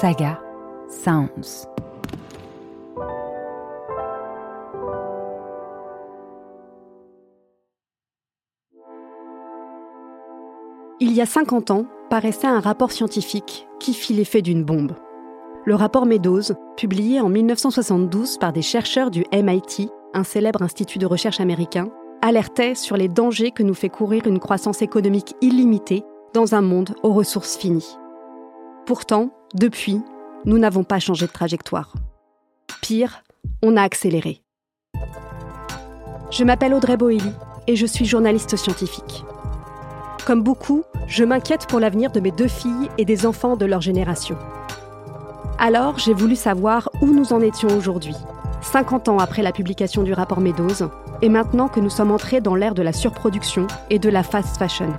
Saga Sounds. Il y a 50 ans, paraissait un rapport scientifique qui fit l'effet d'une bombe. Le rapport Meadows, publié en 1972 par des chercheurs du MIT, un célèbre institut de recherche américain, alertait sur les dangers que nous fait courir une croissance économique illimitée dans un monde aux ressources finies. Pourtant, depuis, nous n'avons pas changé de trajectoire. Pire, on a accéléré. Je m'appelle Audrey Boelly et je suis journaliste scientifique. Comme beaucoup, je m'inquiète pour l'avenir de mes deux filles et des enfants de leur génération. Alors, j'ai voulu savoir où nous en étions aujourd'hui, 50 ans après la publication du rapport Meadows, et maintenant que nous sommes entrés dans l'ère de la surproduction et de la fast fashion.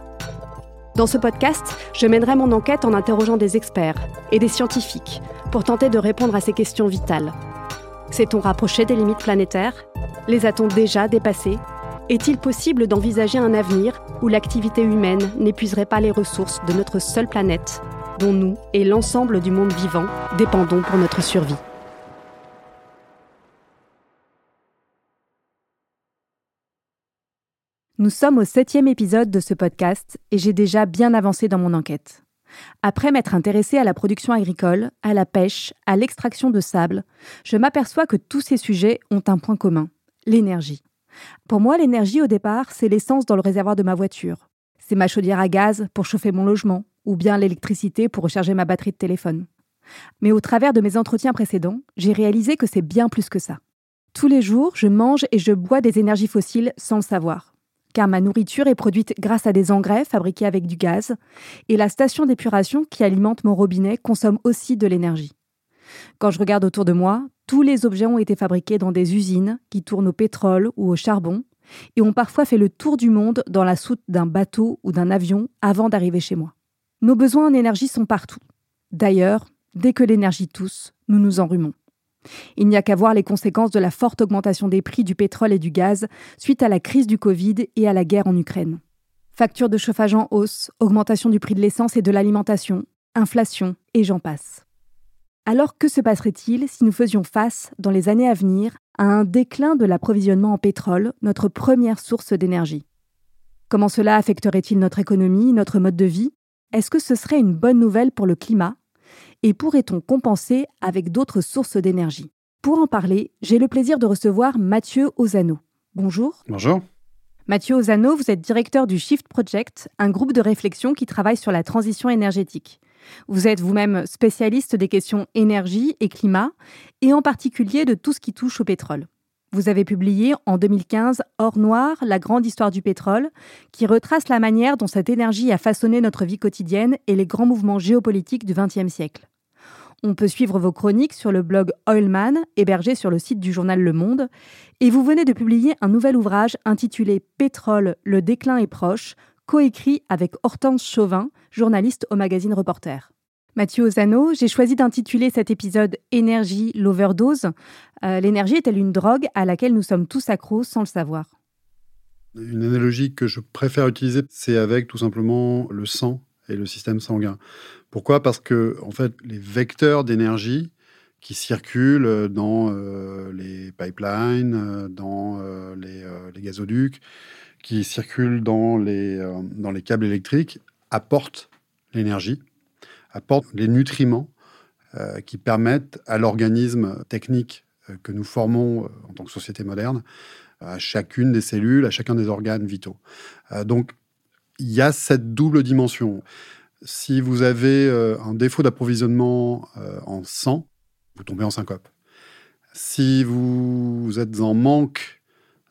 Dans ce podcast, je mènerai mon enquête en interrogeant des experts et des scientifiques pour tenter de répondre à ces questions vitales. S'est-on rapproché des limites planétaires? Les a-t-on déjà dépassées? Est-il possible d'envisager un avenir où l'activité humaine n'épuiserait pas les ressources de notre seule planète, dont nous et l'ensemble du monde vivant dépendons pour notre survie? Nous sommes au septième épisode de ce podcast et j'ai déjà bien avancé dans mon enquête. Après m'être intéressée à la production agricole, à la pêche, à l'extraction de sable, je m'aperçois que tous ces sujets ont un point commun, l'énergie. Pour moi, l'énergie au départ, c'est l'essence dans le réservoir de ma voiture. C'est ma chaudière à gaz pour chauffer mon logement, ou bien l'électricité pour recharger ma batterie de téléphone. Mais au travers de mes entretiens précédents, j'ai réalisé que c'est bien plus que ça. Tous les jours, je mange et je bois des énergies fossiles sans le savoir car ma nourriture est produite grâce à des engrais fabriqués avec du gaz, et la station d'épuration qui alimente mon robinet consomme aussi de l'énergie. Quand je regarde autour de moi, tous les objets ont été fabriqués dans des usines qui tournent au pétrole ou au charbon, et ont parfois fait le tour du monde dans la soute d'un bateau ou d'un avion avant d'arriver chez moi. Nos besoins en énergie sont partout. D'ailleurs, dès que l'énergie tousse, nous nous enrhumons. Il n'y a qu'à voir les conséquences de la forte augmentation des prix du pétrole et du gaz suite à la crise du Covid et à la guerre en Ukraine. Factures de chauffage en hausse, augmentation du prix de l'essence et de l'alimentation, inflation, et j'en passe. Alors que se passerait-il si nous faisions face, dans les années à venir, à un déclin de l'approvisionnement en pétrole, notre première source d'énergie? Comment cela affecterait-il notre économie, notre mode de vie? Est-ce que ce serait une bonne nouvelle pour le climat? Et pourrait-on compenser avec d'autres sources d'énergie? Pour en parler, j'ai le plaisir de recevoir Mathieu Ozano. Bonjour. Bonjour. Mathieu Ozano, vous êtes directeur du Shift Project, un groupe de réflexion qui travaille sur la transition énergétique. Vous êtes vous-même spécialiste des questions énergie et climat, et en particulier de tout ce qui touche au pétrole. Vous avez publié en 2015 Or Noir, la grande histoire du pétrole, qui retrace la manière dont cette énergie a façonné notre vie quotidienne et les grands mouvements géopolitiques du XXe siècle. On peut suivre vos chroniques sur le blog Oilman, hébergé sur le site du journal Le Monde, et vous venez de publier un nouvel ouvrage intitulé Pétrole, le déclin est proche, coécrit avec Hortense Chauvin, journaliste au magazine Reporter. Mathieu Ozano, j'ai choisi d'intituler cet épisode Énergie, l'overdose. Euh, l'énergie est-elle une drogue à laquelle nous sommes tous accros sans le savoir? Une analogie que je préfère utiliser, c'est avec tout simplement le sang et le système sanguin. Pourquoi? Parce que en fait, les vecteurs d'énergie qui circulent dans euh, les pipelines, euh, dans les, gazoducs, qui circulent dans les câbles électriques, apportent l'énergie apporte les nutriments euh, qui permettent à l'organisme technique euh, que nous formons euh, en tant que société moderne, à chacune des cellules, à chacun des organes vitaux. donc, il y a cette double dimension. Si vous avez un défaut d'approvisionnement en sang, vous tombez en syncope. Si vous êtes en manque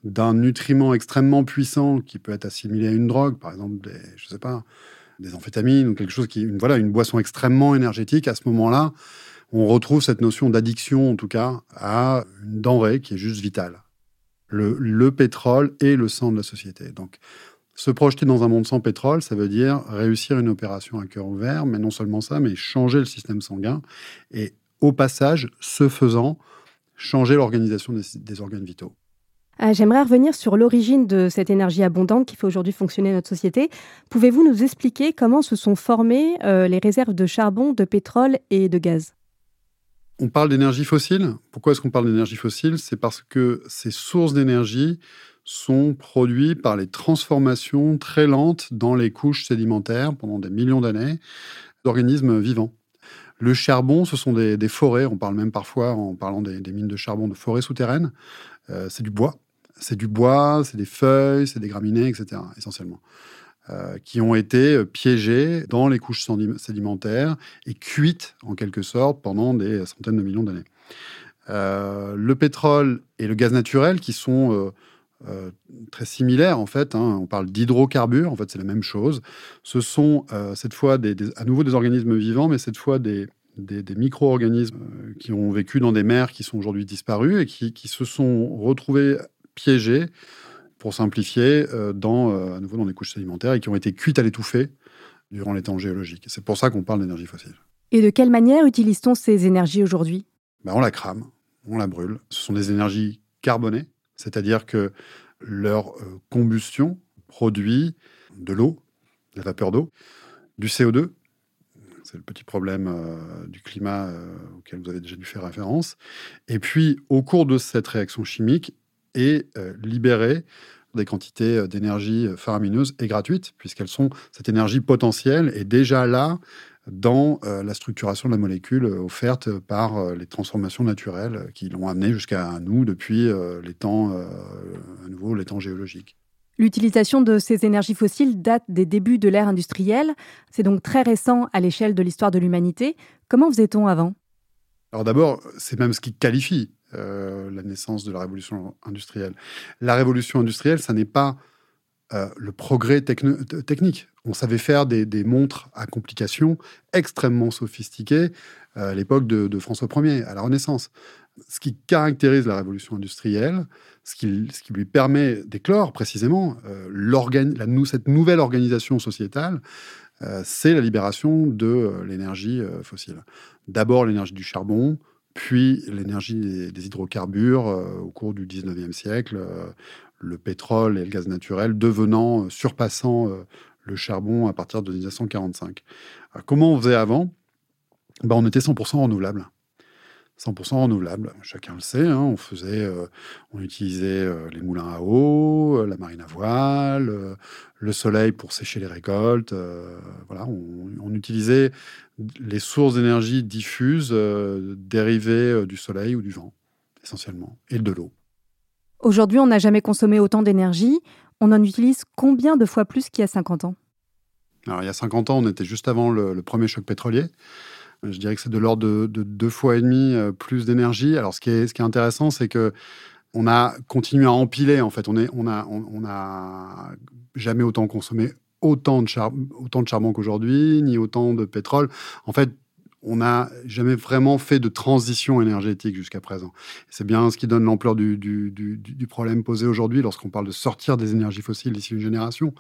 d'un nutriment extrêmement puissant qui peut être assimilé à une drogue, par exemple, des, je sais pas, des amphétamines ou quelque chose qui, une, voilà, une boisson extrêmement énergétique, à ce moment-là, on retrouve cette notion d'addiction, en tout cas, à une denrée qui est juste vitale. Le, le pétrole et le sang de la société. Donc, se projeter dans un monde sans pétrole, ça veut dire réussir une opération à cœur ouvert, mais non seulement ça, mais changer le système sanguin et, au passage, ce faisant, changer l'organisation des organes vitaux. Euh, j'aimerais revenir sur l'origine de cette énergie abondante qui fait aujourd'hui fonctionner notre société. Pouvez-vous nous expliquer comment se sont formées euh, les réserves de charbon, de pétrole et de gaz? On parle d'énergie fossile? Pourquoi est-ce qu'on parle d'énergie fossile? C'est parce que ces sources d'énergie sont produites par les transformations très lentes dans les couches sédimentaires pendant des millions d'années d'organismes vivants. Le charbon, ce sont des, forêts. On parle même parfois, en parlant des, mines de charbon, de forêts souterraines. Euh, c'est du bois. C'est du bois, c'est des feuilles, c'est des graminées, etc. essentiellement. Euh, qui ont été euh, piégées dans les couches sédimentaires et cuites en quelque sorte pendant des centaines de millions d'années. le pétrole et le gaz naturel, qui sont très similaires en fait, hein, on parle d'hydrocarbures, en fait c'est la même chose. Ce sont cette fois à nouveau des organismes vivants, mais cette fois des, micro-organismes qui ont vécu dans des mers qui sont aujourd'hui disparus et qui se sont retrouvés piégés pour simplifier, euh, dans, euh, à nouveau dans les couches sédimentaires et qui ont été cuites à l'étouffée durant les temps géologiques. C'est pour ça qu'on parle d'énergie fossile. Et de quelle manière utilise-t-on ces énergies aujourd'hui? Ben, On la crame, on la brûle. Ce sont des énergies carbonées, c'est-à-dire que leur euh, combustion produit de l'eau, de la vapeur d'eau, du CO2, c'est le petit problème du climat auquel vous avez déjà dû faire référence. Et puis, au cours de cette réaction chimique, est libérée des quantités euh, d'énergie euh, faramineuse et gratuite, puisqu'elles sont cette énergie potentielle est déjà là dans euh, la structuration de la molécule offerte par les transformations naturelles qui l'ont amené jusqu'à nous depuis les temps, à nouveau, les temps géologiques. L'utilisation de ces énergies fossiles date des débuts de l'ère industrielle. C'est donc très récent à l'échelle de l'histoire de l'humanité. Comment faisait-on avant? Alors d'abord, c'est même ce qui qualifie euh, la naissance de la révolution industrielle. La révolution industrielle, ça n'est pas euh, le progrès technique. On savait faire des, montres à complications extrêmement sophistiquées euh, à l'époque de, François Ier, à la Renaissance. Ce qui caractérise la révolution industrielle, ce qui, lui permet d'éclore précisément la, cette nouvelle organisation sociétale, c'est la libération de l'énergie fossile. D'abord l'énergie du charbon, puis l'énergie des, hydrocarbures euh, au cours du 19e siècle, euh, le pétrole et le gaz naturel devenant, euh, surpassant le charbon à partir de 1945. comment on faisait avant? Ben, On était 100% renouvelable. 100% renouvelable. Chacun le sait. Hein, on faisait, euh, on utilisait euh, les moulins à eau, euh, la marine à voile, le soleil pour sécher les récoltes. voilà, on, utilisait les sources d'énergie diffuses dérivées du soleil ou du vent, essentiellement, et de l'eau. Aujourd'hui, on n'a jamais consommé autant d'énergie. On en utilise combien de fois plus qu'il y a 50 ans? Alors, il y a 50 ans, on était juste avant le premier choc pétrolier. Je dirais que c'est de l'ordre de, deux fois et demi euh, plus d'énergie. Alors, ce qui est, ce qui est intéressant, c'est que on a continué à empiler. En fait, on est, on a, on, a jamais autant consommé autant de, autant de charbon qu'aujourd'hui, ni autant de pétrole. En fait, on n'a jamais vraiment fait de transition énergétique jusqu'à présent. C'est bien ce qui donne l'ampleur du, problème posé aujourd'hui lorsqu'on parle de sortir des énergies fossiles d'ici une génération.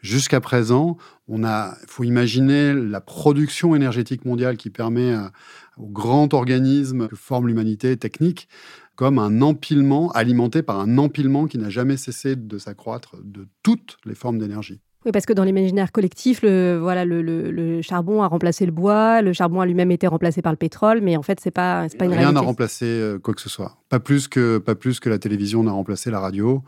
Jusqu'à présent, on a, faut imaginer la production énergétique mondiale qui permet au grand organisme que forme l'humanité technique comme un empilement alimenté par un empilement qui n'a jamais cessé de s'accroître de toutes les formes d'énergie. Oui, parce que dans l'imaginaire collectif, le, voilà, le, charbon a remplacé le bois, le charbon a lui-même été remplacé par le pétrole, mais en fait, c'est pas, pas une Rien n'a remplacé euh, quoi que ce soit. Pas plus que, pas plus que la télévision n'a remplacé la radio.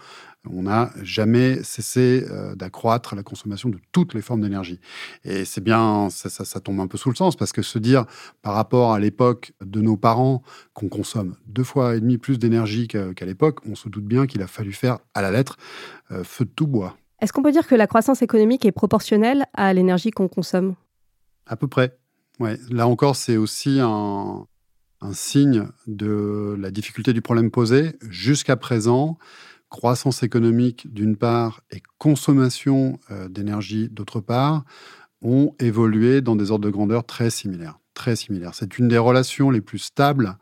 On n'a jamais cessé euh, d'accroître la consommation de toutes les formes d'énergie. Et c'est bien, ça, ça, tombe un peu sous le sens, parce que se dire, par rapport à l'époque de nos parents, qu'on consomme deux fois et demi plus d'énergie qu'à l'époque, on se doute bien qu'il a fallu faire à la lettre euh, feu de tout bois. Est-ce qu'on peut dire que la croissance économique est proportionnelle à l'énergie qu'on consomme? À peu près. Ouais. Là encore, c'est aussi un, signe de la difficulté du problème posé. Jusqu'à présent, croissance économique d'une part et consommation euh, d'énergie d'autre part ont évolué dans des ordres de grandeur très similaires. Très similaires. C'est une des relations les plus stables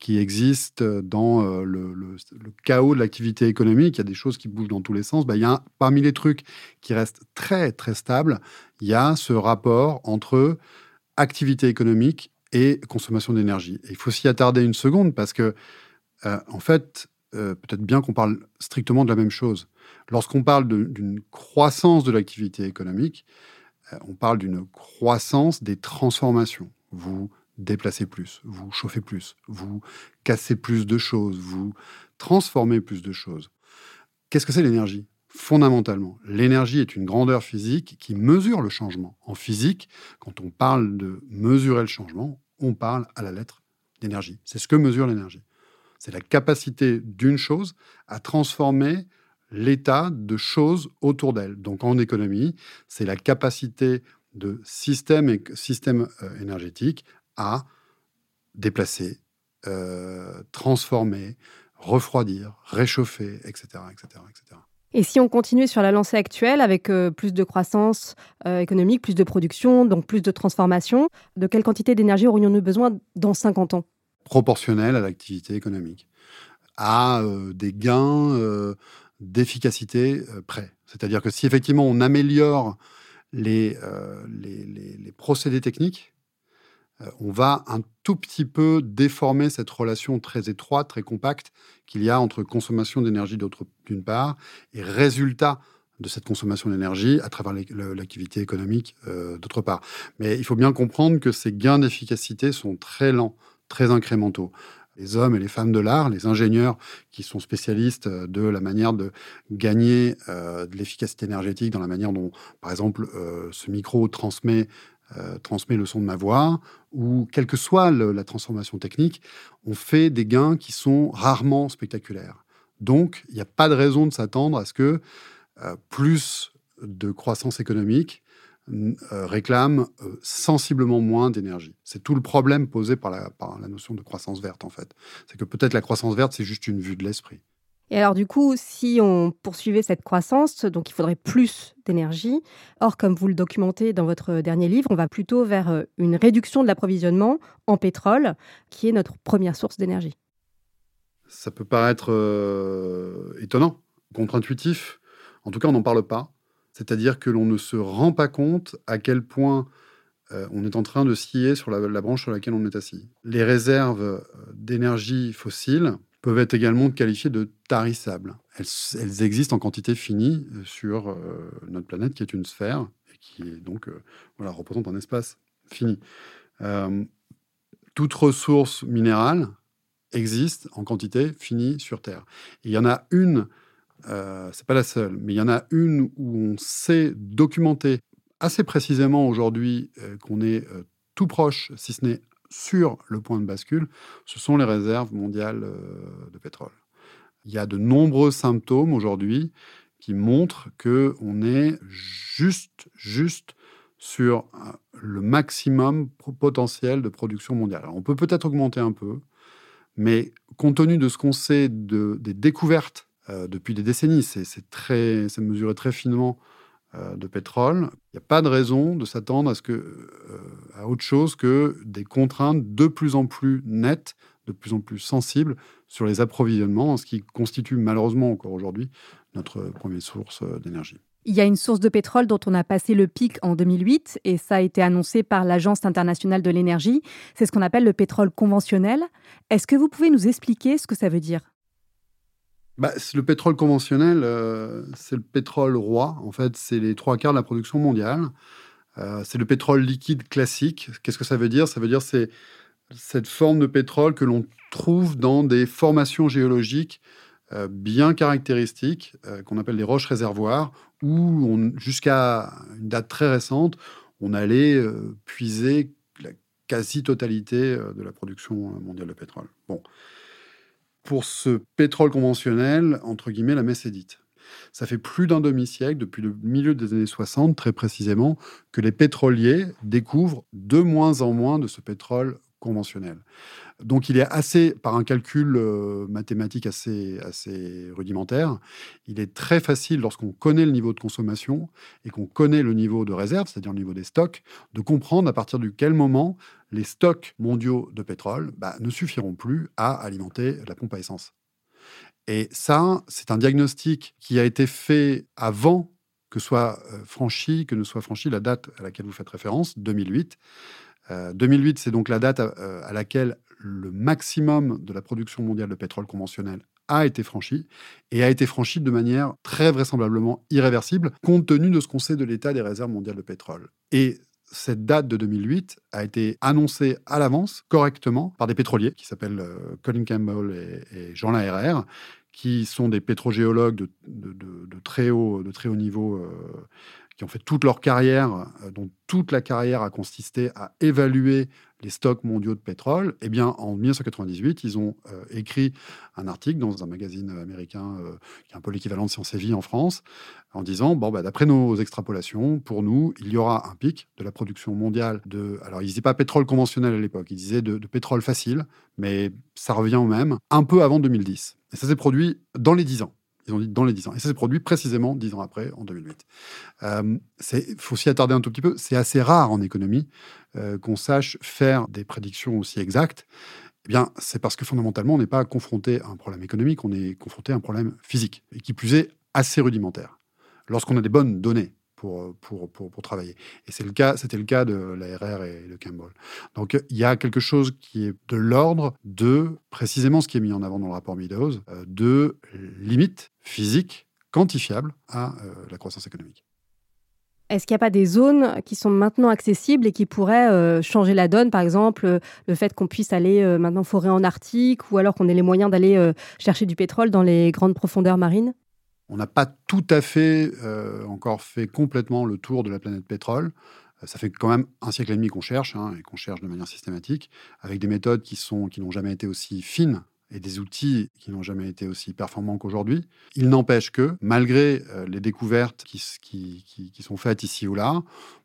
qui existe dans euh, le, chaos de l'activité économique. Il y a des choses qui bougent dans tous les sens. Bah, il y a parmi les trucs qui restent très, très stables, il y a ce rapport entre activité économique et consommation d'énergie. il faut s'y attarder une seconde parce que, euh, en fait, euh, peut-être bien qu'on parle strictement de la même chose. Lorsqu'on parle d'une croissance de l'activité économique, on parle d'une croissance des transformations. Vous déplacez plus, vous chauffez plus, vous cassez plus de choses, vous transformez plus de choses. Qu'est-ce que c'est l'énergie? Fondamentalement, l'énergie est une grandeur physique qui mesure le changement. En physique, quand on parle de mesurer le changement, on parle à la lettre d'énergie. C'est ce que mesure l'énergie. C'est la capacité d'une chose à transformer l'état de choses autour d'elle. Donc en économie, c'est la capacité de système, et, système euh, énergétique à déplacer, euh, transformer, refroidir, réchauffer, etc., etc., etc. Et si on continuait sur la lancée actuelle avec euh, plus de croissance économique, plus de production, donc plus de transformation, de quelle quantité d'énergie aurions-nous besoin dans 50 ans? Proportionnelle à l'activité économique, à des gains d'efficacité près. C'est-à-dire que si effectivement on améliore les, les, les procédés techniques, euh, on va un tout petit peu déformer cette relation très étroite, très compacte qu'il y a entre consommation d'énergie d'une part et résultat de cette consommation d'énergie à travers l'activité économique euh, d'autre part. Mais il faut bien comprendre que ces gains d'efficacité sont très lents, très incrémentaux. Les hommes et les femmes de l'art, les ingénieurs qui sont spécialistes euh, de la manière de gagner de l'efficacité énergétique dans la manière dont, par exemple, ce micro transmet euh, transmet le son de ma voix, ou quelle que soit la transformation technique, on fait des gains qui sont rarement spectaculaires. Donc, il n'y a pas de raison de s'attendre à ce que euh, plus de croissance économique euh, réclame sensiblement moins d'énergie. C'est tout le problème posé par la, par la notion de croissance verte, en fait. C'est que peut-être la croissance verte, c'est juste une vue de l'esprit. Et alors du coup, si on poursuivait cette croissance, donc il faudrait plus d'énergie. Or, comme vous le documentez dans votre dernier livre, on va plutôt vers euh, une réduction de l'approvisionnement en pétrole, qui est notre première source d'énergie. Ça peut paraître euh, étonnant, contre-intuitif. En tout cas, on n'en parle pas. C'est-à-dire que l'on ne se rend pas compte à quel point euh, on est en train de scier sur la, la, branche sur laquelle on est assis. Les réserves d'énergie fossile, peuvent être également qualifiées de tarissables. Elles, existent en quantité finie euh, sur euh, notre planète, qui est une sphère, et qui est donc euh, voilà, représente un espace fini. toute ressource minérale existe en quantité finie sur Terre. il y en a une, euh, c'est pas la seule, mais il y en a une où on sait documenter assez précisément aujourd'hui qu'on est tout proche, si ce n'est sur le point de bascule, ce sont les réserves mondiales euh, de pétrole. Il y a de nombreux symptômes aujourd'hui qui montrent que on est juste, juste sur euh, le maximum potentiel de production mondiale. on peut peut-être augmenter un peu, mais compte tenu de ce qu'on sait de, des découvertes euh, depuis des décennies, c'est c'est mesuré très finement de pétrole, il n'y a pas de raison de s'attendre à, ce que, euh, à autre chose que des contraintes de plus en plus nettes, de plus en plus sensibles sur les approvisionnements, ce qui constitue malheureusement encore aujourd'hui notre première source euh, d'énergie. Il y a une source de pétrole dont on a passé le pic en 2008 et ça a été annoncé par l'Agence internationale de l'énergie. C'est ce qu'on appelle le pétrole conventionnel. Est-ce que vous pouvez nous expliquer ce que ça veut dire? Bah, le pétrole conventionnel, euh, c'est le pétrole roi. En fait, c'est les trois quarts de la production mondiale. Euh, c'est le pétrole liquide classique. Qu'est-ce que ça veut dire? Ça veut dire c'est cette forme de pétrole que l'on trouve dans des formations géologiques euh, bien caractéristiques, qu'on appelle des roches réservoirs, où jusqu'à une date très récente, on allait puiser la quasi-totalité de la production mondiale de pétrole. Bon pour ce pétrole conventionnel, entre guillemets, la messe est dite. Ça fait plus d'un demi-siècle, depuis le milieu des années 60 très précisément, que les pétroliers découvrent de moins en moins de ce pétrole conventionnel. Donc il est assez, par un calcul euh, mathématique assez, assez rudimentaire, il est très facile, lorsqu'on connaît le niveau de consommation et qu'on connaît le niveau de réserve, c'est-à-dire le niveau des stocks, de comprendre à partir de quel moment les stocks mondiaux de pétrole bah, ne suffiront plus à alimenter la pompe à essence. Et ça, c'est un diagnostic qui a été fait avant que soit euh, franchi, que ne soit franchie la date à laquelle vous faites référence, 2008. 2008, euh, c'est donc la date à laquelle le maximum de la production mondiale de pétrole conventionnel a été franchi et a été franchi de manière très vraisemblablement irréversible compte tenu de ce qu'on sait de l'état des réserves mondiales de pétrole. Et cette date de 2008 a été annoncée à l'avance, correctement, par des pétroliers qui s'appellent euh, Colin Campbell et, Jean Laherrère, qui sont des pétrogéologues de, très, haut, de très haut niveau, euh, qui ont fait toute leur carrière, euh, dont toute la carrière a consisté à évaluer les stocks mondiaux de pétrole, eh bien, en 1998, ils ont euh, écrit un article dans un magazine américain euh, qui est un peu l'équivalent de Science et Vie en France, en disant bon, bah, d'après nos extrapolations, pour nous, il y aura un pic de la production mondiale de. Alors, ils disaient pas pétrole conventionnel à l'époque, ils disaient de, de, pétrole facile, mais ça revient au même, un peu avant 2010. Et ça s'est produit dans les 10 ans. Ils ont dit dans les 10 ans. Et ça s'est produit précisément 10 ans après, en 2008. Il euh, faut s'y attarder un tout petit peu. C'est assez rare en économie euh, qu'on sache faire des prédictions aussi exactes. Eh bien, c'est parce que fondamentalement, on n'est pas confronté à un problème économique, on est confronté à un problème physique, et qui plus est assez rudimentaire. Lorsqu'on a des bonnes données, pour, pour, travailler. Et c'était le cas de l'ARR et de Campbell. Donc il y a quelque chose qui est de l'ordre de précisément ce qui est mis en avant dans le rapport Meadows, euh, de limites physiques quantifiables à euh, la croissance économique. Est-ce qu'il n'y a pas des zones qui sont maintenant accessibles et qui pourraient euh, changer la donne? Par exemple, le fait qu'on puisse aller maintenant forer en Arctique ou alors qu'on ait les moyens d'aller chercher du pétrole dans les grandes profondeurs marines? On n'a pas tout à fait euh, encore fait complètement le tour de la planète pétrole. Euh, ça fait quand même un siècle et demi qu'on cherche, hein, et qu'on cherche de manière systématique, avec des méthodes qui sont qui n'ont jamais été aussi fines et des outils qui n'ont jamais été aussi performants qu'aujourd'hui. Il n'empêche que, malgré euh, les découvertes qui, sont faites ici ou là,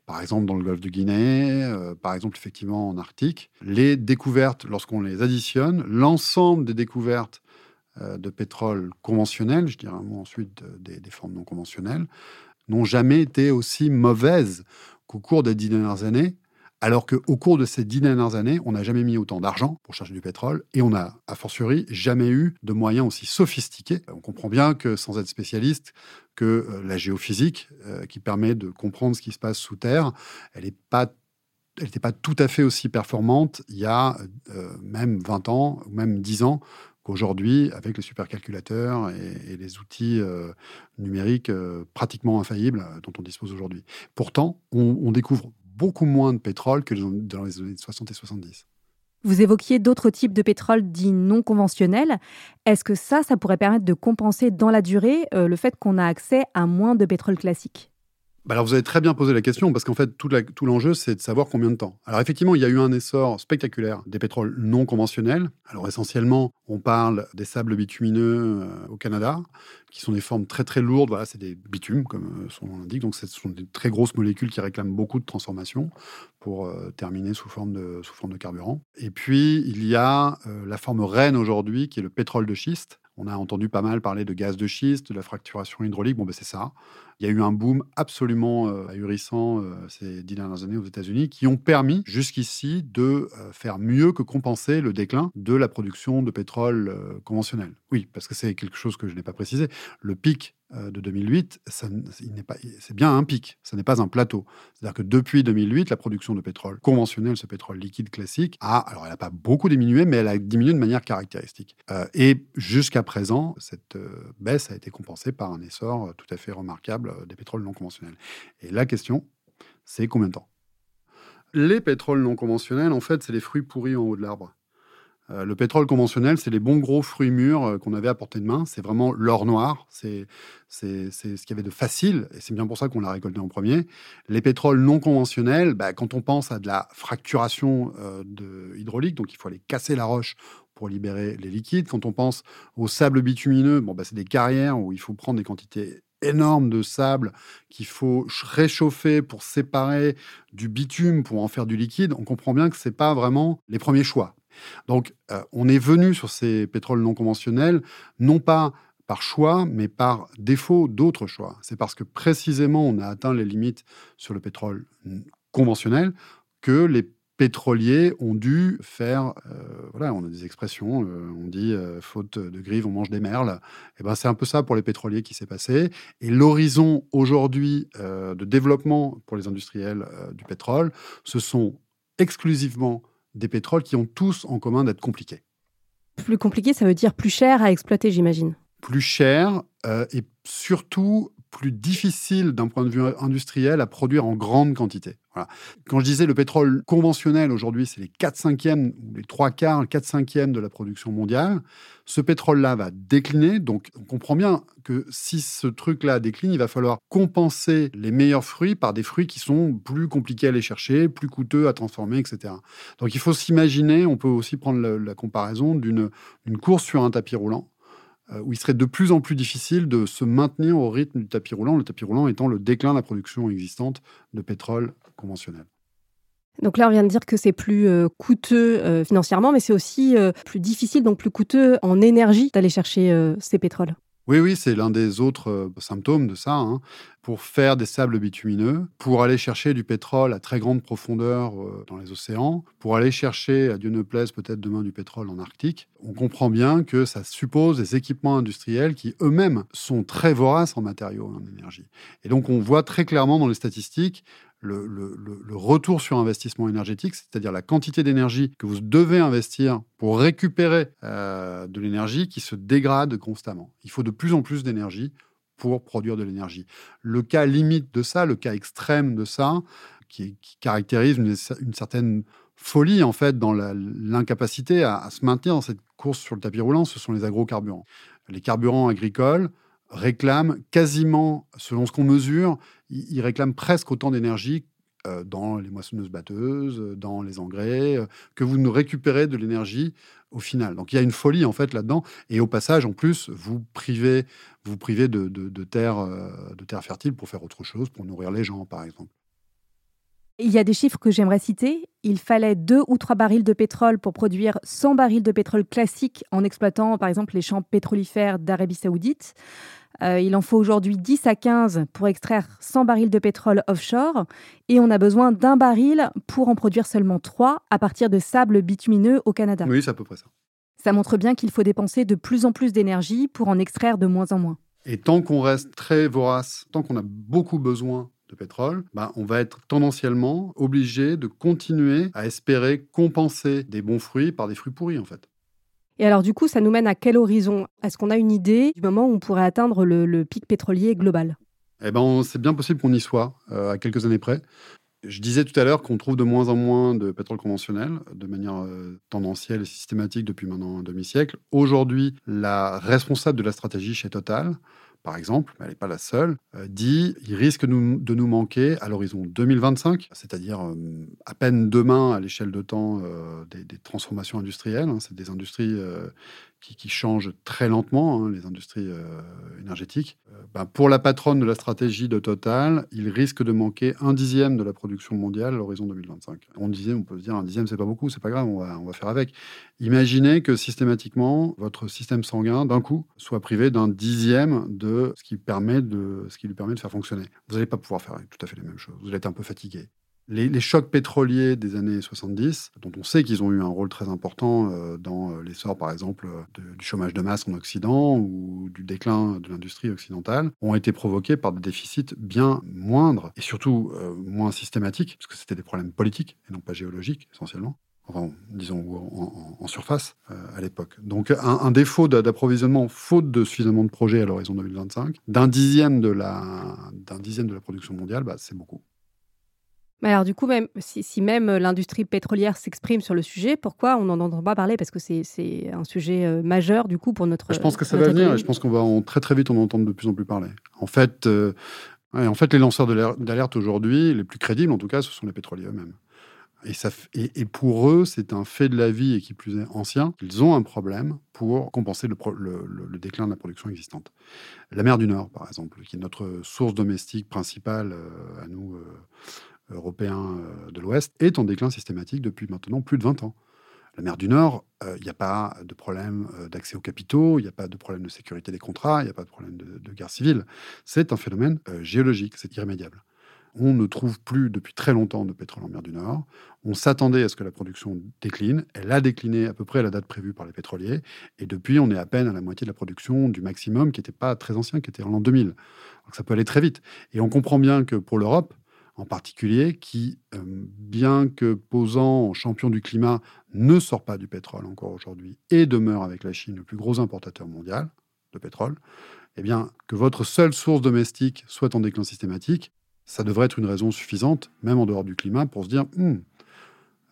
par exemple dans le golfe de Guinée, par exemple effectivement en Arctique, les découvertes, lorsqu'on les additionne, l'ensemble des découvertes de pétrole conventionnel, je dirais un mot ensuite des, formes non conventionnelles, n'ont jamais été aussi mauvaises qu'au cours des dix dernières années, alors qu'au cours de ces dix dernières années, on n'a jamais mis autant d'argent pour chercher du pétrole et on n'a, a fortiori, jamais eu de moyens aussi sophistiqués. On comprend bien que, sans être spécialiste, que euh, la géophysique, euh, qui permet de comprendre ce qui se passe sous terre, elle n'est pas elle n'était pas tout à fait aussi performante il y a même 20 ans ou même 10 ans qu'aujourd'hui, avec les supercalculateurs et, les outils euh, numériques euh, pratiquement infaillibles euh, dont on dispose aujourd'hui. Pourtant, on, découvre beaucoup moins de pétrole que dans les années 60 et 70. Vous évoquiez d'autres types de pétrole dits non conventionnels. Est-ce que ça, ça pourrait permettre de compenser dans la durée le fait qu'on a accès à moins de pétrole classique? Bah alors vous avez très bien posé la question parce qu'en fait tout, l'enjeu c'est de savoir combien de temps. Alors effectivement il y a eu un essor spectaculaire des pétroles non conventionnels. Alors essentiellement on parle des sables bitumineux euh, au Canada qui sont des formes très très lourdes. Voilà c'est des bitumes comme euh, son nom l'indique donc ce sont des très grosses molécules qui réclament beaucoup de transformation pour euh, terminer sous forme de sous forme de carburant. Et puis il y a la forme reine aujourd'hui qui est le pétrole de schiste on a entendu pas mal parler de gaz de schiste, de la fracturation hydraulique. Bon, ben c'est ça. Il y a eu un boom absolument euh, ahurissant euh, ces dix dernières années aux États-Unis qui ont permis jusqu'ici de euh, faire mieux que compenser le déclin de la production de pétrole conventionnel. Oui, parce que c'est quelque chose que je n'ai pas précisé. Le pic de 2008, c'est bien un pic, ce n'est pas un plateau. C'est-à-dire que depuis 2008, la production de pétrole conventionnel, ce pétrole liquide classique, a, alors elle n'a pas beaucoup diminué, mais elle a diminué de manière caractéristique. Et jusqu'à présent, cette baisse a été compensée par un essor tout à fait remarquable des pétroles non conventionnels. Et la question, c'est combien de temps? Les pétroles non conventionnels, en fait, c'est les fruits pourris en haut de l'arbre. Euh, le pétrole conventionnel, c'est les bons gros fruits mûrs euh, qu'on avait à portée de main. C'est vraiment l'or noir. C'est ce qu'il y avait de facile. Et c'est bien pour ça qu'on l'a récolté en premier. Les pétroles non conventionnels, bah, quand on pense à de la fracturation euh, hydraulique, donc il faut aller casser la roche pour libérer les liquides. Quand on pense au sable bitumineux, bon, bah, c'est des carrières où il faut prendre des quantités énormes de sable qu'il faut réchauffer pour séparer du bitume pour en faire du liquide, on comprend bien que ce n'est pas vraiment les premiers choix. Donc, euh, on est venu sur ces pétroles non conventionnels, non pas par choix, mais par défaut d'autres choix. C'est parce que précisément on a atteint les limites sur le pétrole conventionnel que les pétroliers ont dû faire, euh, voilà, on a des expressions, euh, on dit faute de grive, on mange des merles. Et eh ben c'est un peu ça pour les pétroliers qui s'est passé. Et l'horizon aujourd'hui de développement pour les industriels du pétrole, ce sont exclusivement des pétroles qui ont tous en commun d'être compliqués. Plus compliqué, ça veut dire plus cher à exploiter, j'imagine. Plus cher euh, et surtout plus difficile d'un point de vue industriel à produire en grande quantité. Quand je disais le pétrole conventionnel aujourd'hui, c'est les 4 cinquièmes ou les 3 quarts, 4 cinquièmes de la production mondiale. Ce pétrole-là va décliner. Donc, on comprend bien que si ce truc-là décline, il va falloir compenser les meilleurs fruits par des fruits qui sont plus compliqués à aller chercher, plus coûteux à transformer, etc. Donc, il faut s'imaginer, on peut aussi prendre la, comparaison d'une course sur un tapis roulant euh, où il serait de plus en plus difficile de se maintenir au rythme du tapis roulant, le tapis roulant étant le déclin de la production existante de pétrole conventionnel. Donc là, on vient de dire que c'est plus euh, coûteux euh, financièrement, mais c'est aussi plus difficile, donc plus coûteux en énergie d'aller chercher ces pétroles. Oui, oui, c'est l'un des autres euh, symptômes de ça. Hein. Pour faire des sables bitumineux, pour aller chercher du pétrole à très grande profondeur euh, dans les océans, pour aller chercher, à Dieu ne plaise, peut-être demain du pétrole en Arctique, on comprend bien que ça suppose des équipements industriels qui eux-mêmes sont très voraces en matériaux et en énergie. Et donc on voit très clairement dans les statistiques le, retour sur investissement énergétique, c'est-à-dire la quantité d'énergie que vous devez investir pour récupérer euh, de l'énergie qui se dégrade constamment. Il faut de plus en plus d'énergie pour produire de l'énergie. Le cas limite de ça, le cas extrême de ça, qui, caractérise une, certaine folie en fait dans l'incapacité à, à, se maintenir dans cette course sur le tapis roulant, ce sont les agrocarburants. Les carburants agricoles réclament quasiment, selon ce qu'on mesure, ils réclament presque autant d'énergie euh, dans les moissonneuses batteuses, euh, dans les engrais, euh, que vous ne récupérez de l'énergie au final. Donc il y a une folie en fait là-dedans. Et au passage, en plus, vous privez, vous privez de, de, terres terre fertiles pour faire autre chose, pour nourrir les gens, par exemple. Il y a des chiffres que j'aimerais citer. Il fallait deux ou trois barils de pétrole pour produire 100 barils de pétrole classique en exploitant par exemple les champs pétrolifères d'Arabie saoudite. Euh, il en faut aujourd'hui 10 à 15 pour extraire 100 barils de pétrole offshore et on a besoin d'un baril pour en produire seulement 3 à partir de sable bitumineux au Canada. Oui, c'est à peu près ça. Ça montre bien qu'il faut dépenser de plus en plus d'énergie pour en extraire de moins en moins. Et tant qu'on reste très vorace, tant qu'on a beaucoup besoin de pétrole, bah, on va être tendanciellement obligé de continuer à espérer compenser des bons fruits par des fruits pourris en fait. Et alors, du coup, ça nous mène à quel horizon? Est-ce qu'on a une idée du moment où on pourrait atteindre le, pic pétrolier global? Eh ben, c'est bien possible qu'on y soit euh, à quelques années près. Je disais tout à l'heure qu'on trouve de moins en moins de pétrole conventionnel de manière euh, tendancielle et systématique depuis maintenant un demi-siècle. Aujourd'hui, la responsable de la stratégie chez Total, par exemple, mais elle n'est pas la seule, euh, dit il risque de nous manquer à l'horizon 2025, c'est-à-dire euh, à peine demain à l'échelle de temps euh, des, transformations industrielles. Hein. c'est des industries qui, changent très lentement, hein, les industries énergétiques. Ben, pour la patronne de la stratégie de Total, il risque de manquer un dixième de la production mondiale à l'horizon 2025. On on peut se dire un dixième, c'est pas beaucoup, c'est pas grave, on va, on va faire avec. Imaginez que systématiquement, votre système sanguin, d'un coup, soit privé d'un dixième de ce qui, permet de ce qui lui permet de faire fonctionner. Vous n'allez pas pouvoir faire tout à fait les mêmes choses. Vous allez être un peu fatigué. Les, chocs pétroliers des années 70, dont on sait qu'ils ont eu un rôle très important euh, dans euh, l'essor, par exemple, du chômage de masse en Occident ou du déclin de l'industrie occidentale, ont été provoqués par des déficits bien moindres et surtout euh, moins systématiques, parce que c'était des problèmes politiques et non pas géologiques essentiellement enfin, disons, en, surface à l'époque. Donc un, défaut d'approvisionnement, faute de suffisamment de projets à l'horizon 2025, d'un dixième, de la, dixième de la production mondiale, bah, c'est beaucoup. Mais alors du coup, même si, même l'industrie pétrolière s'exprime sur le sujet, pourquoi on n'en entend pas parler? Parce que c'est un sujet euh, majeur du coup pour notre. Je pense que ça va venir et je pense qu'on va en, très très vite en entendre de plus en plus parler. En fait, euh, en fait les lanceurs d'alerte aujourd'hui, les plus crédibles en tout cas, ce sont les pétroliers eux-mêmes. Et, ça, et, pour eux, c'est un fait de la vie et qui plus est ancien. Ils ont un problème pour compenser le, le, déclin de la production existante. La mer du Nord, par exemple, qui est notre source domestique principale euh, à nous, européen euh, de l'Ouest est en déclin systématique depuis maintenant plus de 20 ans. La mer du Nord, il n'y a pas de problème euh, d'accès aux capitaux, il n'y a pas de problème de sécurité des contrats, il n'y a pas de problème de, guerre civile. C'est un phénomène euh, géologique, c'est irrémédiable. On ne trouve plus depuis très longtemps de pétrole en mer du Nord. On s'attendait à ce que la production décline. Elle a décliné à peu près à la date prévue par les pétroliers. Et depuis, on est à peine à la moitié de la production du maximum qui n'était pas très ancien, qui était en l'an 2000. Donc ça peut aller très vite. Et on comprend bien que pour l'Europe, en particulier, qui, euh, bien que posant en champion du climat, ne sort pas du pétrole encore aujourd'hui et demeure avec la Chine le plus gros importateur mondial de pétrole, eh bien, que votre seule source domestique soit en déclin systématique, ça devrait être une raison suffisante, même en dehors du climat, pour se dire hmm,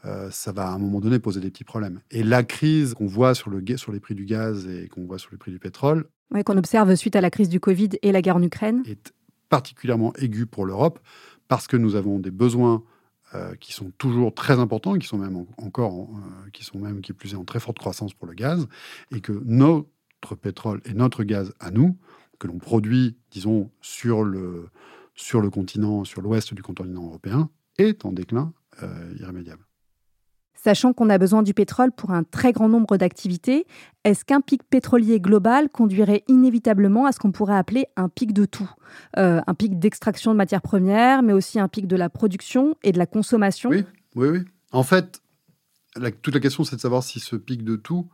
euh, ça va à un moment donné poser des petits problèmes. Et la crise qu'on voit sur, le, sur les prix du gaz et qu'on voit sur les prix du pétrole. Oui, qu'on observe suite à la crise du Covid et la guerre en Ukraine. Est particulièrement aiguë pour l'Europe parce que nous avons des besoins euh, qui sont toujours très importants, qui sont même encore, euh, qui sont même plus en très forte croissance pour le gaz, et que notre pétrole et notre gaz à nous, que l'on produit, disons, sur le, sur le continent, sur l'ouest du continent européen, est en déclin irrémédiable. Sachant qu'on a besoin du pétrole pour un très grand nombre d'activités, est-ce qu'un pic pétrolier global conduirait inévitablement à ce qu'on pourrait appeler un pic de tout? Euh, Un pic d'extraction de matières premières, mais aussi un pic de la production et de la consommation? Oui, oui, oui. En fait, toute la question, c'est de savoir si ce pic de tout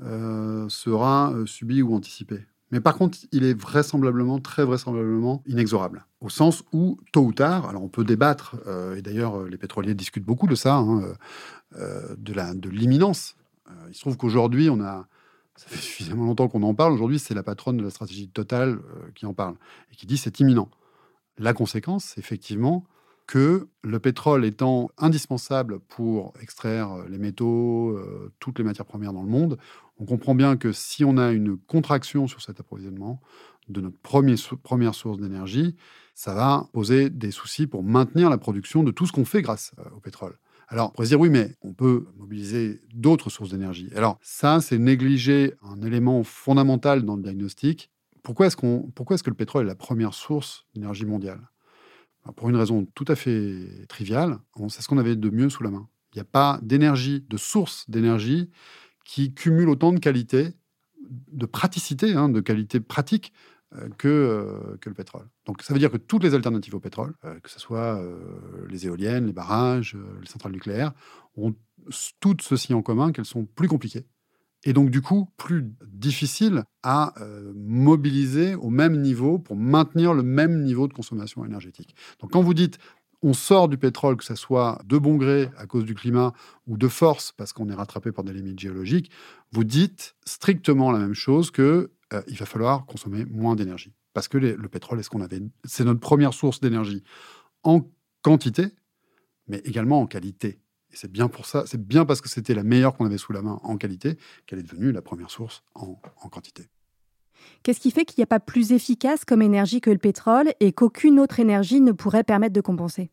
euh, sera euh, subi ou anticipé. Mais par contre, il est vraisemblablement, très vraisemblablement, inexorable. Au sens où, tôt ou tard, alors on peut débattre, euh, et d'ailleurs euh, les pétroliers discutent beaucoup de ça, hein, euh, de l'imminence. Il se trouve qu'aujourd'hui, on a, ça fait suffisamment longtemps qu'on en parle, aujourd'hui c'est la patronne de la stratégie totale qui en parle, et qui dit c'est imminent. La conséquence, effectivement que le pétrole étant indispensable pour extraire les métaux, toutes les matières premières dans le monde, on comprend bien que si on a une contraction sur cet approvisionnement de notre première source d'énergie, ça va poser des soucis pour maintenir la production de tout ce qu'on fait grâce euh, au pétrole. Alors, on pourrait dire, oui, mais on peut mobiliser d'autres sources d'énergie. Alors, ça, c'est négliger un élément fondamental dans le diagnostic. Pourquoi est-ce, qu'on, pourquoi est-ce que le pétrole est la première source d'énergie mondiale? Pour une raison tout à fait triviale, c'est ce qu'on avait de mieux sous la main. Il n'y a pas d'énergie, de source d'énergie qui cumule autant de qualités, de praticité, hein, de qualité pratique euh, que, euh, que le pétrole. Donc ça veut dire que toutes les alternatives au pétrole, euh, que ce soit les éoliennes, les barrages, les centrales nucléaires, ont toutes ceci en commun qu'elles sont plus compliquées. Et donc du coup, plus difficiles à mobiliser au même niveau pour maintenir le même niveau de consommation énergétique. Donc quand vous dites on sort du pétrole, que ce soit de bon gré à cause du climat ou de force parce qu'on est rattrapé par des limites géologiques, vous dites strictement la même chose que euh, il va falloir consommer moins d'énergie parce que le pétrole est ce qu'on avait, c'est notre première source d'énergie en quantité, mais également en qualité. Et c'est bien pour ça, c'est bien parce que c'était la meilleure qu'on avait sous la main en qualité qu'elle est devenue la première source en, en quantité. Qu'est-ce qui fait qu'il n'y a pas plus efficace comme énergie que le pétrole et qu'aucune autre énergie ne pourrait permettre de compenser?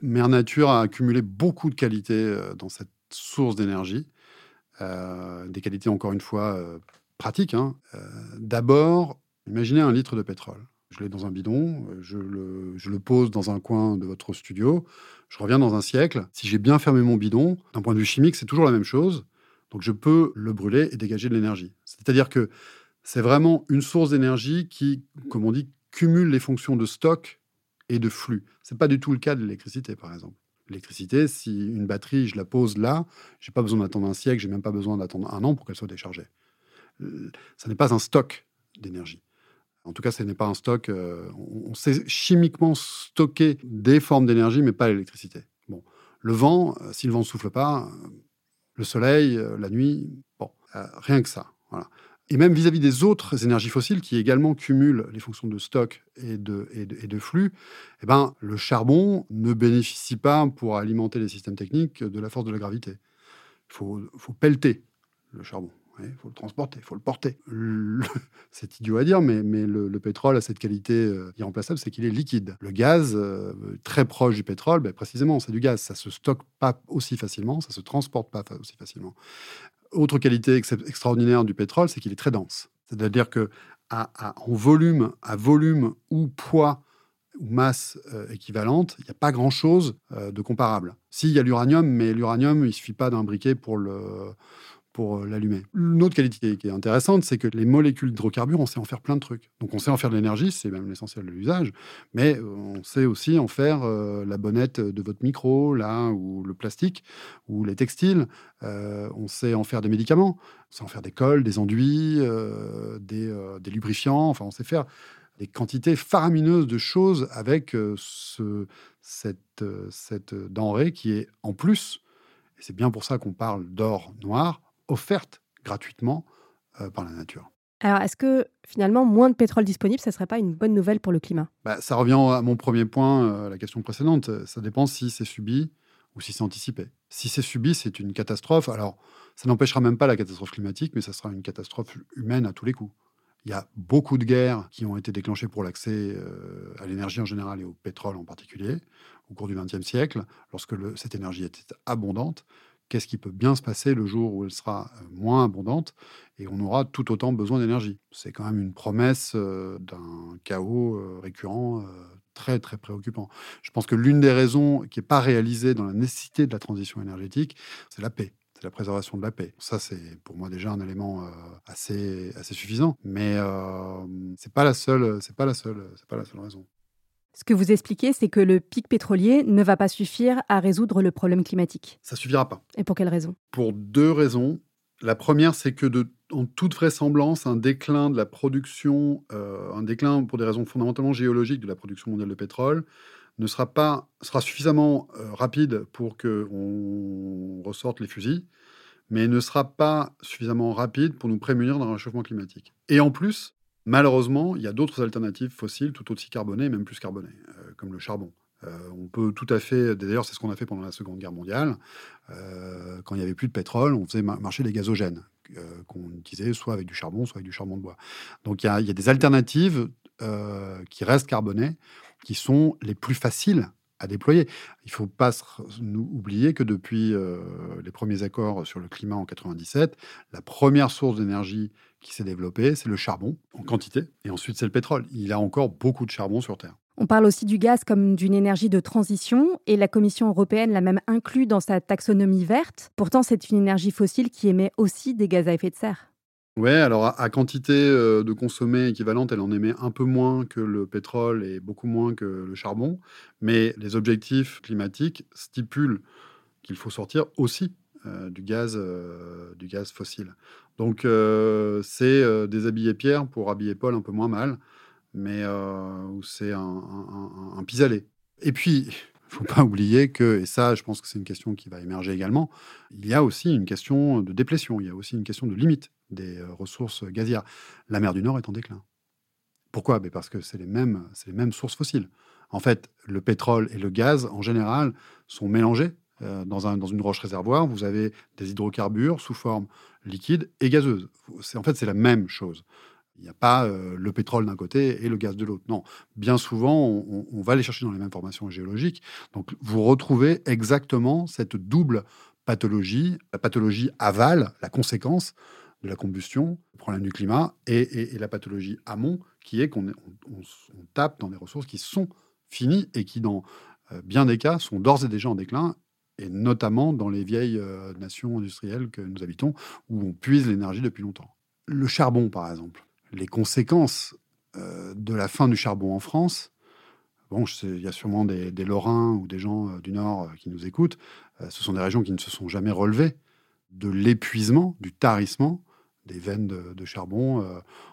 Mère Nature a accumulé beaucoup de qualités euh, dans cette source d'énergie, euh, des qualités encore une fois euh, pratiques. Hein. D'abord, imaginez un litre de pétrole. Je l'ai dans un bidon, je le, je le, pose dans un coin de votre studio, je reviens dans un siècle. Si j'ai bien fermé mon bidon, d'un point de vue chimique, c'est toujours la même chose. Donc je peux le brûler et dégager de l'énergie. C'est-à-dire que c'est vraiment une source d'énergie qui, comme on dit, cumule les fonctions de stock et de flux. Ce n'est pas du tout le cas de l'électricité, par exemple. L'électricité, si une batterie, je la pose là, j'ai pas besoin d'attendre un siècle, j'ai même pas besoin d'attendre un an pour qu'elle soit déchargée. Euh, ça n'est pas un stock d'énergie. En tout cas, ce n'est pas un stock. Euh, on sait chimiquement stocker des formes d'énergie, mais pas l'électricité. Bon, le vent, euh, si le vent ne souffle pas, le soleil, la nuit, bon, rien que ça. Voilà. Et même vis-à-vis des autres énergies fossiles qui également cumulent les fonctions de stock et de, et de, flux, eh ben, le charbon ne bénéficie pas pour alimenter les systèmes techniques de la force de la gravité. Il faut, faut pelleter le charbon. Il faut le transporter, il faut le porter. C'est idiot à dire, mais, mais le, pétrole a cette qualité euh, irremplaçable, c'est qu'il est liquide. Le gaz, euh, très proche du pétrole, ben, précisément, c'est du gaz. Ça se stocke pas aussi facilement, ça se transporte pas aussi facilement. Autre qualité extraordinaire du pétrole, c'est qu'il est très dense. C'est-à-dire que volume, à volume ou poids ou masse euh, équivalente, il n'y a pas grand-chose euh, de comparable. S'il y a l'uranium, mais l'uranium, il ne suffit pas d'un briquet pour le, euh, l'allumer. Une autre qualité qui est intéressante, c'est que les molécules d'hydrocarbures, on sait en faire plein de trucs. Donc on sait en faire de l'énergie, c'est même l'essentiel de l'usage, mais euh, on sait aussi en faire euh, la bonnette de votre micro, là, ou le plastique, ou les textiles. on sait en faire des médicaments, on sait en faire des cols, des enduits, des, des, lubrifiants, enfin on sait faire des quantités faramineuses de choses avec ce, cette, cette denrée qui est en plus, et c'est bien pour ça qu'on parle d'or noir, offerte gratuitement euh, par la nature. Alors, est-ce que finalement, moins de pétrole disponible, ça ne serait pas une bonne nouvelle pour le climat? Bah, Ça revient à mon premier point, à euh, la question précédente. Ça dépend si c'est subi ou si c'est anticipé. Si c'est subi, c'est une catastrophe. Alors, ça n'empêchera même pas la catastrophe climatique, mais ça sera une catastrophe humaine à tous les coups. Il y a beaucoup de guerres qui ont été déclenchées pour l'accès euh, à l'énergie en général et au pétrole en particulier au cours du XXe siècle, lorsque cette énergie était abondante qu'est-ce qui peut bien se passer le jour où elle sera euh, moins abondante et on aura tout autant besoin d'énergie. C'est quand même une promesse euh, d'un chaos euh, récurrent très très préoccupant. Je pense que l'une des raisons qui n'est pas réalisée dans la nécessité de la transition énergétique, c'est la paix. C'est la préservation de la paix. Ça, c'est pour moi déjà un élément assez, assez suffisant, mais pas seule, c'est pas c'est pas la seule raison. Ce que vous expliquez, c'est que le pic pétrolier ne va pas suffire à résoudre le problème climatique. Ça suffira pas. Et pour quelle raison? Pour deux raisons. La première, c'est que de, en toute vraisemblance, un déclin de la production, euh, un déclin pour des raisons fondamentalement géologiques de la production mondiale de pétrole, ne sera pas sera suffisamment euh, rapide pour que on ressorte les fusils, mais ne sera pas suffisamment rapide pour nous prémunir d'un réchauffement climatique. Et en plus, Malheureusement, il y a d'autres alternatives fossiles tout aussi carbonées, même plus carbonées, euh, comme le charbon. Euh, on peut tout à fait, d'ailleurs c'est ce qu'on a fait pendant la Seconde Guerre mondiale, euh, quand il n'y avait plus de pétrole, on faisait marcher des gazogènes qu'on utilisait soit avec du charbon, soit avec du charbon de bois. Donc il y a, des alternatives qui restent carbonées, qui sont les plus faciles à déployer. Il ne faut pas nous oublier que depuis les premiers accords sur le climat en 97, la première source d'énergie qui s'est développé, c'est le charbon en quantité, et ensuite c'est le pétrole. Il y a encore beaucoup de charbon sur Terre. On parle aussi du gaz comme d'une énergie de transition, et la Commission européenne l'a même inclus dans sa taxonomie verte. Pourtant, c'est une énergie fossile qui émet aussi des gaz à effet de serre. Oui, alors à, quantité euh, de consommée équivalente, elle en émet un peu moins que le pétrole et beaucoup moins que le charbon. Mais les objectifs climatiques stipulent qu'il faut sortir aussi euh, du, gaz, euh, du gaz fossile. Donc, c'est déshabiller Pierre pour habiller Paul un peu moins mal, mais c'est un, un, pis-aller. Et puis, il ne faut pas oublier que, et ça, je pense que c'est une question qui va émerger également, il y a aussi une question de déplétion, il y a aussi une question de limite des ressources gazières. La mer du Nord est en déclin. Pourquoi? Ben, Parce que c'est les, mêmes, les mêmes sources fossiles. En fait, le pétrole et le gaz, en général, sont mélangés dans, un, dans, une roche réservoir. Vous avez des hydrocarbures sous forme liquide et gazeuse. En fait, c'est la même chose. Il n'y a pas euh, le pétrole d'un côté et le gaz de l'autre. Non, bien souvent, on, va les chercher dans les mêmes formations géologiques. Donc, vous retrouvez exactement cette double pathologie, la pathologie aval, la conséquence de la combustion, le problème du climat, et, la pathologie amont, qui est qu'on tape dans des ressources qui sont finies et qui, dans euh, bien des cas, sont d'ores et déjà en déclin et notamment dans les vieilles euh, nations industrielles que nous habitons, où on puise l'énergie depuis longtemps. Le charbon, par exemple. Les conséquences euh, de la fin du charbon en France, bon, il y a sûrement des, Lorrains ou des gens du Nord qui nous écoutent, ce sont des régions qui ne se sont jamais relevées de l'épuisement, du tarissement des veines de, charbon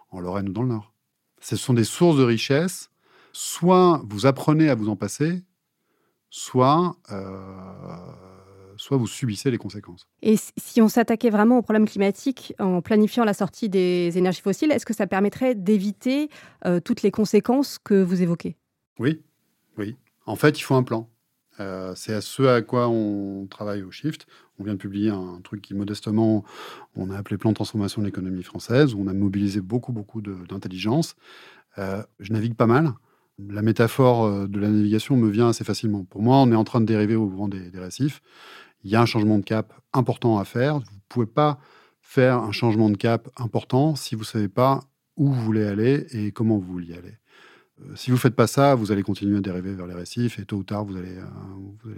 en Lorraine ou dans le Nord. Ce sont des sources de richesse. Soit vous apprenez à vous en passer, soit, euh, soit vous subissez les conséquences. Et si on s'attaquait vraiment au problème climatique en planifiant la sortie des énergies fossiles, est-ce que ça permettrait d'éviter euh, toutes les conséquences que vous évoquez? Oui, oui. En fait, il faut un plan. Euh, c'est à ce à quoi on travaille au Shift. On vient de publier un truc qui, modestement, on a appelé Plan de transformation de l'économie française, où on a mobilisé beaucoup, beaucoup d'intelligence. je navigue pas mal la métaphore euh, de la navigation me vient assez facilement. Pour moi, on est en train de dériver au vent des, récifs. Il y a un changement de cap important à faire. Vous ne pouvez pas faire un changement de cap important si vous ne savez pas où vous voulez aller et comment vous voulez y aller. Euh, si vous ne faites pas ça, vous allez continuer à dériver vers les récifs et tôt ou tard, vous allez, euh,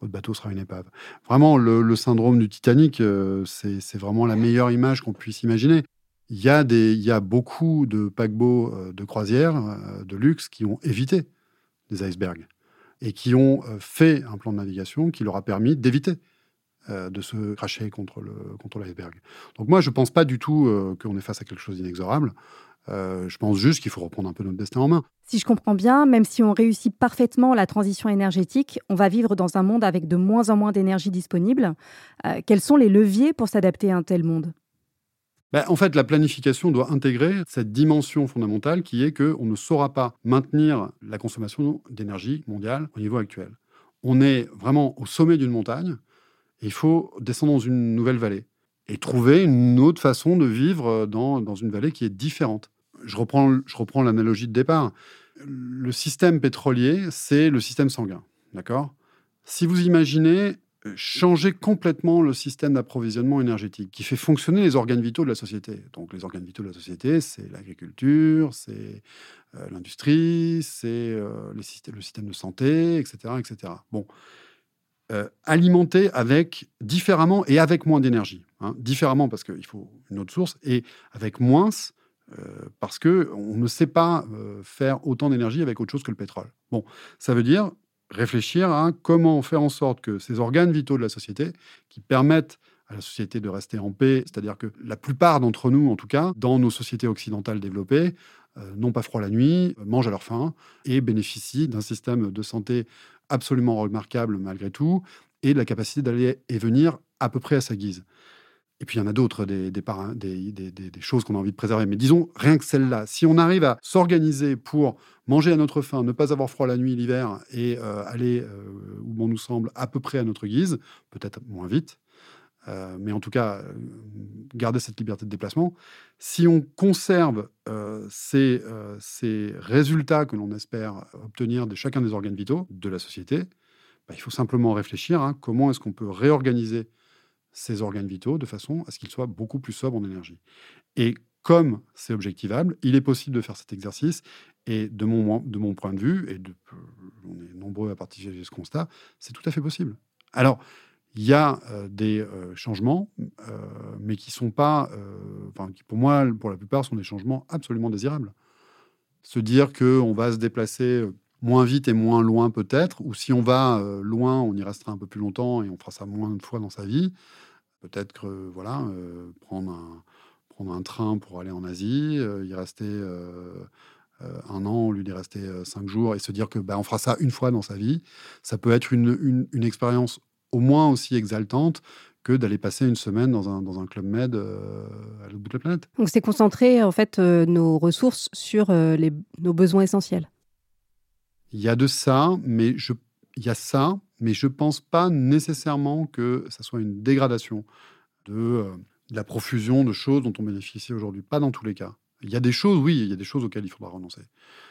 votre bateau sera une épave. Vraiment, le syndrome du Titanic, c'est vraiment la meilleure image qu'on puisse imaginer. Il y, a beaucoup de paquebots euh, de croisière, euh, de luxe, qui ont évité des icebergs et qui ont euh, fait un plan de navigation qui leur a permis d'éviter de se cracher contre l'iceberg. Contre Donc moi, je ne pense pas du tout qu'on est face à quelque chose d'inexorable. Je pense juste qu'il faut reprendre un peu notre destin en main. Si je comprends bien, même si on réussit parfaitement la transition énergétique, on va vivre dans un monde avec de moins en moins d'énergie disponible. quels sont les leviers pour s'adapter à un tel monde? Ben, en fait, la planification doit intégrer cette dimension fondamentale qui est qu'on ne saura pas maintenir la consommation d'énergie mondiale au niveau actuel. On est vraiment au sommet d'une montagne et il faut descendre dans une nouvelle vallée et trouver une autre façon de vivre dans, dans une vallée qui est différente. Je reprends, je reprends l'analogie de départ. Le système pétrolier, c'est le système sanguin. D'accord? Si vous imaginez changer complètement le système d'approvisionnement énergétique qui fait fonctionner les organes vitaux de la société. Donc les organes vitaux de la société, c'est l'agriculture, c'est euh, l'industrie, c'est euh, le système de santé, etc. etc. Bon, euh, alimenter avec différemment et avec moins d'énergie. Hein. Différemment parce qu'il faut une autre source et avec moins parce que on ne sait pas faire autant d'énergie avec autre chose que le pétrole. Bon, ça veut dire réfléchir à comment faire en sorte que ces organes vitaux de la société, qui permettent à la société de rester en paix, c'est-à-dire que la plupart d'entre nous, en tout cas, dans nos sociétés occidentales développées, euh, n'ont pas froid la nuit, euh, mangent à leur faim et bénéficient d'un système de santé absolument remarquable malgré tout, et de la capacité d'aller et venir à peu près à sa guise. Et puis il y en a d'autres, des, choses qu'on a envie de préserver. Mais disons, rien que celle-là, si on arrive à s'organiser pour manger à notre faim, ne pas avoir froid la nuit, l'hiver, et euh, aller euh, où bon nous semble à peu près à notre guise, peut-être moins vite, euh, mais en tout cas, garder cette liberté de déplacement. Si on conserve ces, ces, résultats que l'on espère obtenir de chacun des organes vitaux de la société, bah, il faut simplement réfléchir hein, comment est-ce qu'on peut réorganiser ces organes vitaux de façon à ce qu'ils soient beaucoup plus sobres en énergie. Et comme c'est objectivable, il est possible de faire cet exercice. Et de mon, de mon point de vue, et de, on est nombreux à partager ce constat, c'est tout à fait possible. Alors, il y a euh, des euh, changements, euh, mais qui sont pas, enfin, qui pour moi, pour la plupart, sont des changements absolument désirables. Se dire qu'on va se déplacer moins vite et moins loin peut-être, ou si on va loin, on y restera un peu plus longtemps et on fera ça moins de fois dans sa vie. Peut-être que voilà, prendre un prendre un train pour aller en Asie, y rester un an au lieu d'y rester cinq jours et se dire que bah, on fera ça une fois dans sa vie, ça peut être une, une, expérience au moins aussi exaltante que d'aller passer une semaine dans un, dans un club med à l'autre bout de la planète. Donc c'est concentrer en fait nos ressources sur les, nos besoins essentiels. Il y a de ça, mais je, il y a ça, mais je pense pas nécessairement que ça soit une dégradation de, euh, la profusion de choses dont on bénéficie aujourd'hui. Pas dans tous les cas. Il y a des choses, oui, il y a des choses auxquelles il faudra renoncer.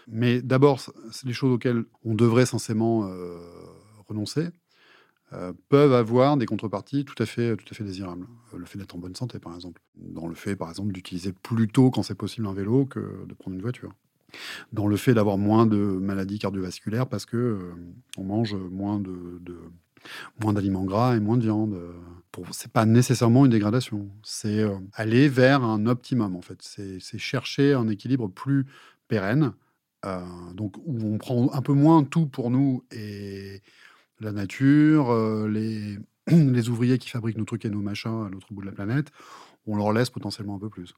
Mais d'abord, les choses auxquelles on devrait censément euh, renoncer euh, peuvent avoir des contreparties tout à fait, tout à fait désirables. Le fait d'être en bonne santé, par exemple. Dans le fait, par exemple, d'utiliser plus tôt, quand c'est possible, un vélo que de prendre une voiture dans le fait d'avoir moins de maladies cardiovasculaires parce que euh, on mange moins de, moins d'aliments gras et moins de viande. Ce c'est pas nécessairement une dégradation. C'est euh, aller vers un optimum en fait. C'est chercher un équilibre plus pérenne. Euh, donc où on prend un peu moins tout pour nous et la nature, les, les ouvriers qui fabriquent nos trucs et nos machins à l'autre bout de la planète, on leur laisse potentiellement un peu plus.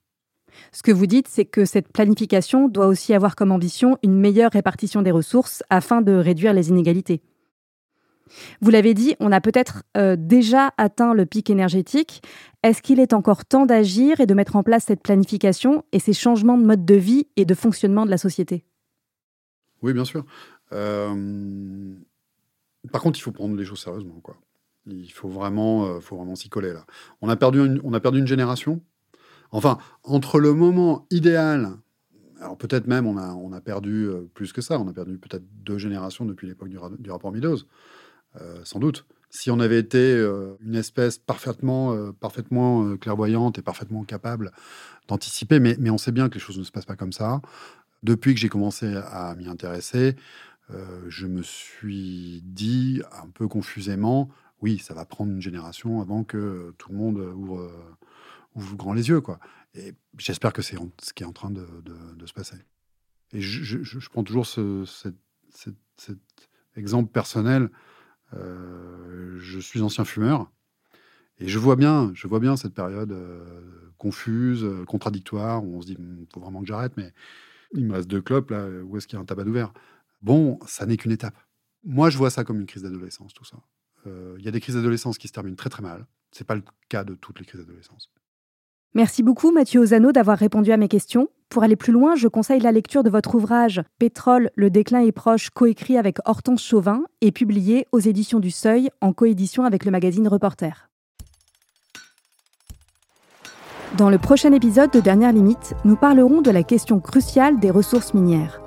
Ce que vous dites, c'est que cette planification doit aussi avoir comme ambition une meilleure répartition des ressources afin de réduire les inégalités. Vous l'avez dit, on a peut-être euh, déjà atteint le pic énergétique. Est-ce qu'il est encore temps d'agir et de mettre en place cette planification et ces changements de mode de vie et de fonctionnement de la société? Oui, bien sûr. Euh, par contre, il faut prendre les choses sérieusement. Quoi. Il faut vraiment, euh, faut vraiment s'y coller. Là. On, a perdu on a perdu une génération Enfin, entre le moment idéal, alors peut-être même on a, on a perdu euh, plus que ça, on a perdu peut-être deux générations depuis l'époque du, rapport Meadows, euh, sans doute. Si on avait été une espèce parfaitement, parfaitement clairvoyante et parfaitement capable d'anticiper, mais, mais on sait bien que les choses ne se passent pas comme ça. Depuis que j'ai commencé à m'y intéresser, je me suis dit un peu confusément, oui, ça va prendre une génération avant que tout le monde ouvre ouvre grand les yeux, quoi. Et j'espère que c'est ce qui est en train de, se passer. Et je, prends toujours ce, cet, exemple personnel. Euh, je suis ancien fumeur et je vois bien, je vois bien cette période euh, confuse, contradictoire, où on se dit, il hmm, faut vraiment que j'arrête, mais il me reste deux clopes, là, où est-ce qu'il y a un tabac ouvert Bon, ça n'est qu'une étape. Moi, je vois ça comme une crise d'adolescence, tout ça. Euh, il y a des crises d'adolescence qui se terminent très très mal. C'est pas le cas de toutes les crises d'adolescence. Merci beaucoup Mathieu Ozano d'avoir répondu à mes questions. Pour aller plus loin, je conseille la lecture de votre ouvrage Pétrole, le déclin est proche, coécrit avec Hortense Chauvin et publié aux éditions du Seuil en coédition avec le magazine Reporter. Dans le prochain épisode de Dernière Limite, nous parlerons de la question cruciale des ressources minières.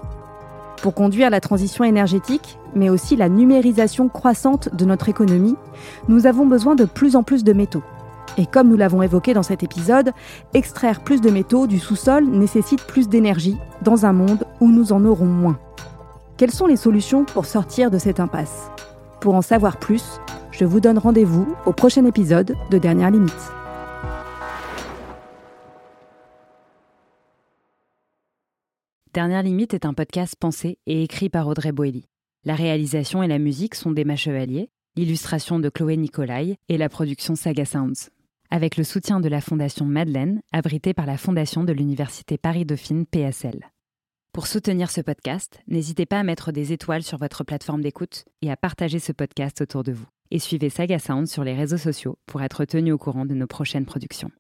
Pour conduire la transition énergétique, mais aussi la numérisation croissante de notre économie, nous avons besoin de plus en plus de métaux. Et comme nous l'avons évoqué dans cet épisode, extraire plus de métaux du sous-sol nécessite plus d'énergie dans un monde où nous en aurons moins. Quelles sont les solutions pour sortir de cette impasse? Pour en savoir plus, je vous donne rendez-vous au prochain épisode de Dernière Limite. Dernière Limite est un podcast pensé et écrit par Audrey Boelly. La réalisation et la musique sont d'Emma Chevalier, l'illustration de Chloé Nicolai et la production Saga Sounds avec le soutien de la Fondation Madeleine, abritée par la Fondation de l'Université Paris-Dauphine PSL. Pour soutenir ce podcast, n'hésitez pas à mettre des étoiles sur votre plateforme d'écoute et à partager ce podcast autour de vous. Et suivez Saga Sound sur les réseaux sociaux pour être tenu au courant de nos prochaines productions.